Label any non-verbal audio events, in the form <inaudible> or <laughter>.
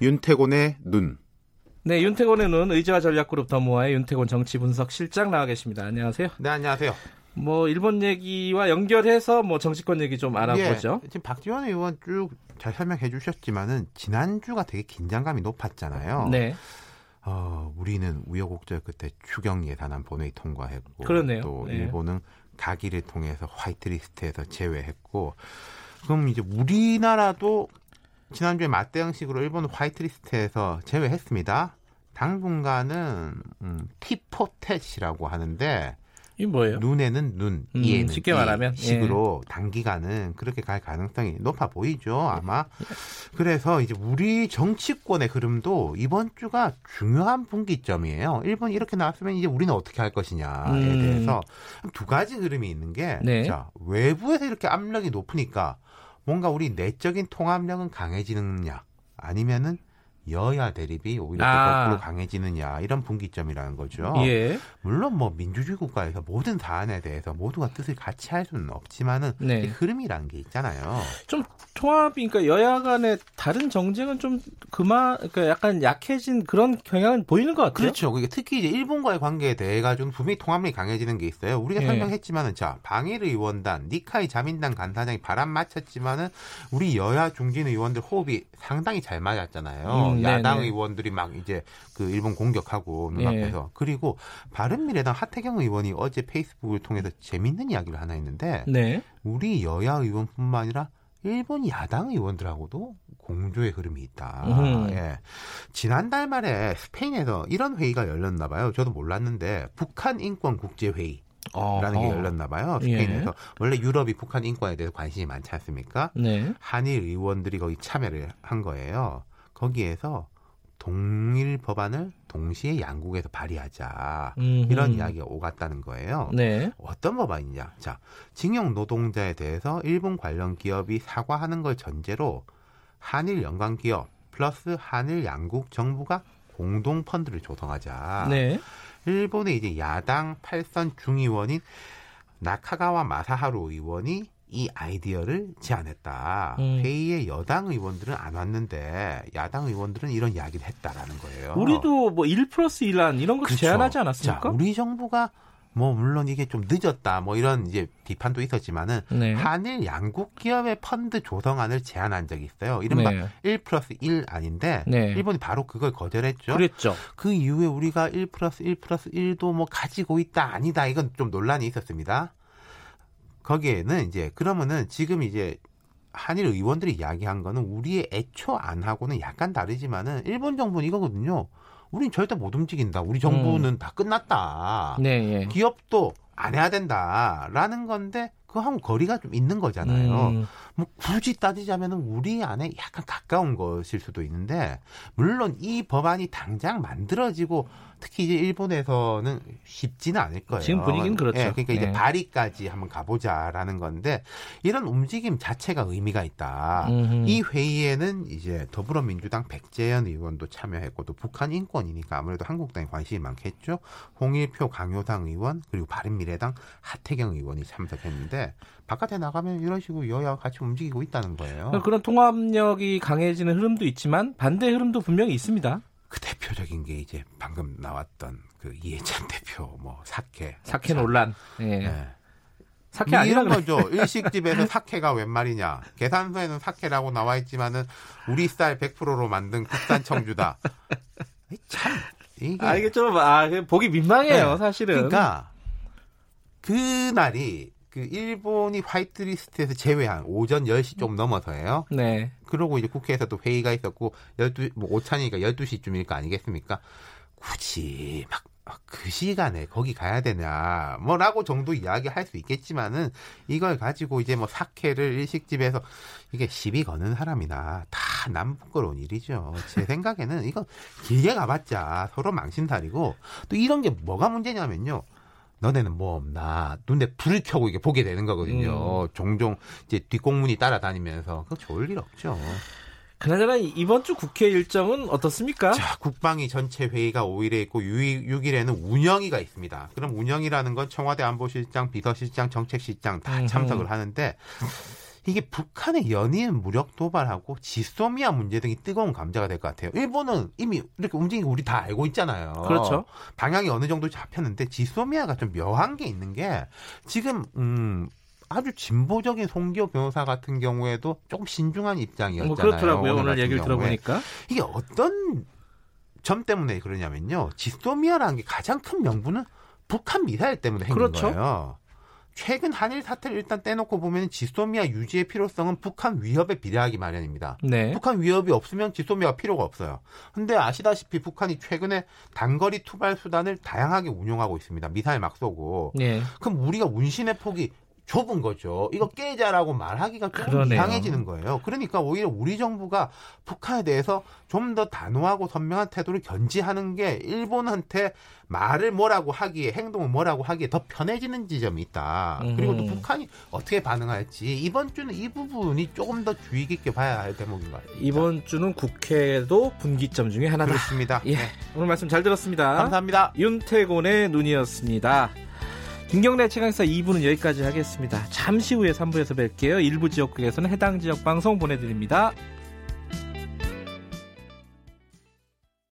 윤태곤의 눈. 네, 윤태곤의 눈 의지와 전략그룹 더모아의 윤태곤 정치 분석 실장 나와 계십니다. 안녕하세요. 네, 안녕하세요. 뭐 일본 얘기와 연결해서 뭐 정치권 얘기 좀 알아보죠. 예, 지금 박지원 의원 쭉 잘 설명해 주셨지만은 지난주가 되게 긴장감이 높았잖아요. 네. 어, 우리는 우여곡절 끝에 추경 예산안 본회의 통과했고 그러네요. 또 네. 일본은 가기를 통해서 화이트리스트에서 제외했고 그럼 이제 우리나라도 지난주에 맞대응식으로 일본 화이트리스트에서 제외했습니다. 당분간은 음, 티포텟이라고 하는데 이 뭐예요? 눈에는 눈, 음, 이에는 쉽게 이 말하면, 예. 식으로 단기간은 그렇게 갈 가능성이 높아 보이죠. 아마 그래서 이제 우리 정치권의 흐름도 이번 주가 중요한 분기점이에요. 일본이 이렇게 나왔으면 이제 우리는 어떻게 할 것이냐에 음. 대해서 두 가지 흐름이 있는 게 네. 자, 외부에서 이렇게 압력이 높으니까 뭔가 우리 내적인 통합력은 강해지느냐? 아니면은 여야 대립이 오히려 또 아. 거꾸로 강해지느냐 이런 분기점이라는 거죠. 예. 물론 뭐 민주주의 국가에서 모든 사안에 대해서 모두가 뜻을 같이 할 수는 없지만은 네. 이 흐름이라는 게 있잖아요. 좀 통합이 그러니까 여야 간의 다른 정쟁은 좀 그만 그러니까 약간 약해진 그런 경향은 보이는 것 같아요. 그렇죠. 그게 특히 이제 일본과의 관계에 대해 가지고 분명히 통합력이 강해지는 게 있어요. 우리가 예. 설명했지만은 자 방일 의원단, 니카이 자민당 간사장이 바람 맞췄지만은 우리 여야 중진 의원들 호흡이 상당히 잘 맞았잖아요. 음, 야당 네네. 의원들이 막 이제 그 일본 공격하고 예. 눈앞에서 그리고 바른미래당 하태경 의원이 어제 페이스북을 통해서 재밌는 이야기를 하나 했는데 네. 우리 여야 의원뿐만 아니라 일본 야당 의원들하고도 공조의 흐름이 있다. 음흠. 예. 지난달 말에 스페인에서 이런 회의가 열렸나 봐요. 저도 몰랐는데 북한 인권 국제 회의. 라는 게 어허. 열렸나 봐요. 예. 스페인에서. 원래 유럽이 북한 인권에 대해서 관심이 많지 않습니까? 네. 한일 의원들이 거기 참여를 한 거예요. 거기에서 동일 법안을 동시에 양국에서 발의하자. 음흠. 이런 이야기가 오갔다는 거예요. 네. 어떤 법안이냐? 자, 징용 노동자에 대해서 일본 관련 기업이 사과하는 걸 전제로 한일 연관 기업 플러스 한일 양국 정부가 공동 펀드를 조성하자. 네. 일본의 이제 야당 팔선 중의원인 나카가와 마사하루 의원이 이 아이디어를 제안했다. 음. 회의에 여당 의원들은 안 왔는데 야당 의원들은 이런 이야기를 했다라는 거예요. 우리도 뭐 1 플러스 1안 이런 것도 그렇죠. 제안하지 않았습니까? 자, 우리 정부가 뭐 물론 이게 좀 늦었다 뭐 이런 이제 비판도 있었지만은 네. 한일 양국 기업의 펀드 조성안을 제안한 적이 있어요. 이른바 네. 1 플러스 1 아닌데 네. 일본이 바로 그걸 거절했죠. 그랬죠. 그 이후에 우리가 1 플러스 1 플러스 1도 뭐 가지고 있다 아니다 이건 좀 논란이 있었습니다. 거기에는 이제 그러면은 지금 이제 한일 의원들이 이야기한 거는 우리의 애초 안 하고는 약간 다르지만은 일본 정부는 이거거든요. 우린 절대 못 움직인다. 우리 정부는 다 끝났다. 네. 예. 기업도 안 해야 된다라는 건데 그하고 거리가 좀 있는 거잖아요. 음, 뭐 굳이 따지자면 우리 안에 약간 가까운 것일 수도 있는데 물론 이 법안이 당장 만들어지고 특히 이제 일본에서는 쉽지는 않을 거예요. 지금 분위기는 그렇죠. 예, 그러니까 이제 네. 발의까지 한번 가보자라는 건데 이런 움직임 자체가 의미가 있다. 음흠. 이 회의에는 이제 더불어민주당 백재현 의원도 참여했고 또 북한 인권이니까 아무래도 한국당에 관심이 많겠죠. 홍일표 강효상 의원 그리고 바른미래당 하태경 의원이 참석했는데 바깥에 나가면 이런 식으로 여야가 같이 움직이고 있다는 거예요. 그런 통합력이 강해지는 흐름도 있지만 반대 흐름도 분명히 있습니다. 그 대표적인 게 이제 방금 나왔던 그 이해찬 <laughs> 대표 뭐 사케 사케 논란. 예. 네. 사케 뭐 아니라 이런. 거죠. 일식집에서 사케가 웬 말이냐. 계산서에는 사케라고 나와 있지만은 우리 쌀 100%로 만든 국산 청주다. 이참 이게 아 이게 좀 아, 보기 민망해요, 네. 사실은. 그러니까 그 날이 그 일본이 화이트리스트에서 제외한 오전 10시 좀 넘어서예요. 네. 그러고 이제 국회에서도 회의가 있었고 12, 뭐 오찬이니까 12시쯤일 거 아니겠습니까? 굳이 막 그 시간에 거기 가야 되냐 뭐라고 정도 이야기할 수 있겠지만은 이걸 가지고 이제 뭐 사케를 일식집에서 이게 시비 거는 사람이나 다 남부끄러운 일이죠. 제 생각에는 이거 길게 가봤자 서로 망신살이고 또 이런 게 뭐가 문제냐면요. 너네는 뭐 없나 눈에 불을 켜고 이게 보게 되는 거거든요. 종종 이제 뒷공문이 따라다니면서 그거 좋을 일 없죠. 그나저나 이번 주 국회 일정은 어떻습니까? 자, 국방위 전체 회의가 5일에 있고 6일, 에는 운영위가 있습니다. 그럼 운영이라는 건 청와대 안보실장, 비서실장, 정책실장 다. 참석을 하는데 이게 북한의 연이은 무력 도발하고 지소미아 문제 등이 뜨거운 감자가 될 것 같아요. 일본은 이미 이렇게 움직이고 우리 다 알고 있잖아요. 그렇죠. 방향이 어느 정도 잡혔는데 지소미아가 좀 묘한 게 있는 게 지금 음 아주 진보적인 송기호 변호사 같은 경우에도 조금 신중한 입장이었잖아요. 뭐 그렇더라고요. 오늘, 같은 얘기를 경우에. 들어보니까. 이게 어떤 점 때문에 그러냐면요. 지소미아라는 게 가장 큰 명분은 북한 미사일 때문에 생긴 그렇죠. 거예요. 최근 한일 사태를 일단 떼놓고 보면 지소미아 유지의 필요성은 북한 위협에 비례하기 마련입니다. 네. 북한 위협이 없으면 지소미아가 필요가 없어요. 근데 아시다시피 북한이 최근에 단거리 투발 수단을 다양하게 운용하고 있습니다. 미사일 막 쏘고. 네. 그럼 우리가 운신의 폭이 좁은 거죠. 이거 깨자라고 말하기가 좀 그러네요. 이상해지는 거예요. 그러니까 오히려 우리 정부가 북한에 대해서 좀 더 단호하고 선명한 태도를 견지하는 게 일본한테 말을 뭐라고 하기에 행동을 뭐라고 하기에 더 편해지는 지점이 있다. 그리고 또 음. 북한이 어떻게 반응할지 이번 주는 이 부분이 조금 더 주의 깊게 봐야 할 대목인 것 같아요. 이번 주는 국회도 분기점 중에 하나다. 그렇습니다. 예. 네. 오늘 말씀 잘 들었습니다. 감사합니다. 윤태곤의 눈이었습니다. 김경래 최강사 2부는 여기까지 하겠습니다. 잠시 후에 3부에서 뵐게요. 일부 지역국에서는 해당 지역 방송 보내드립니다.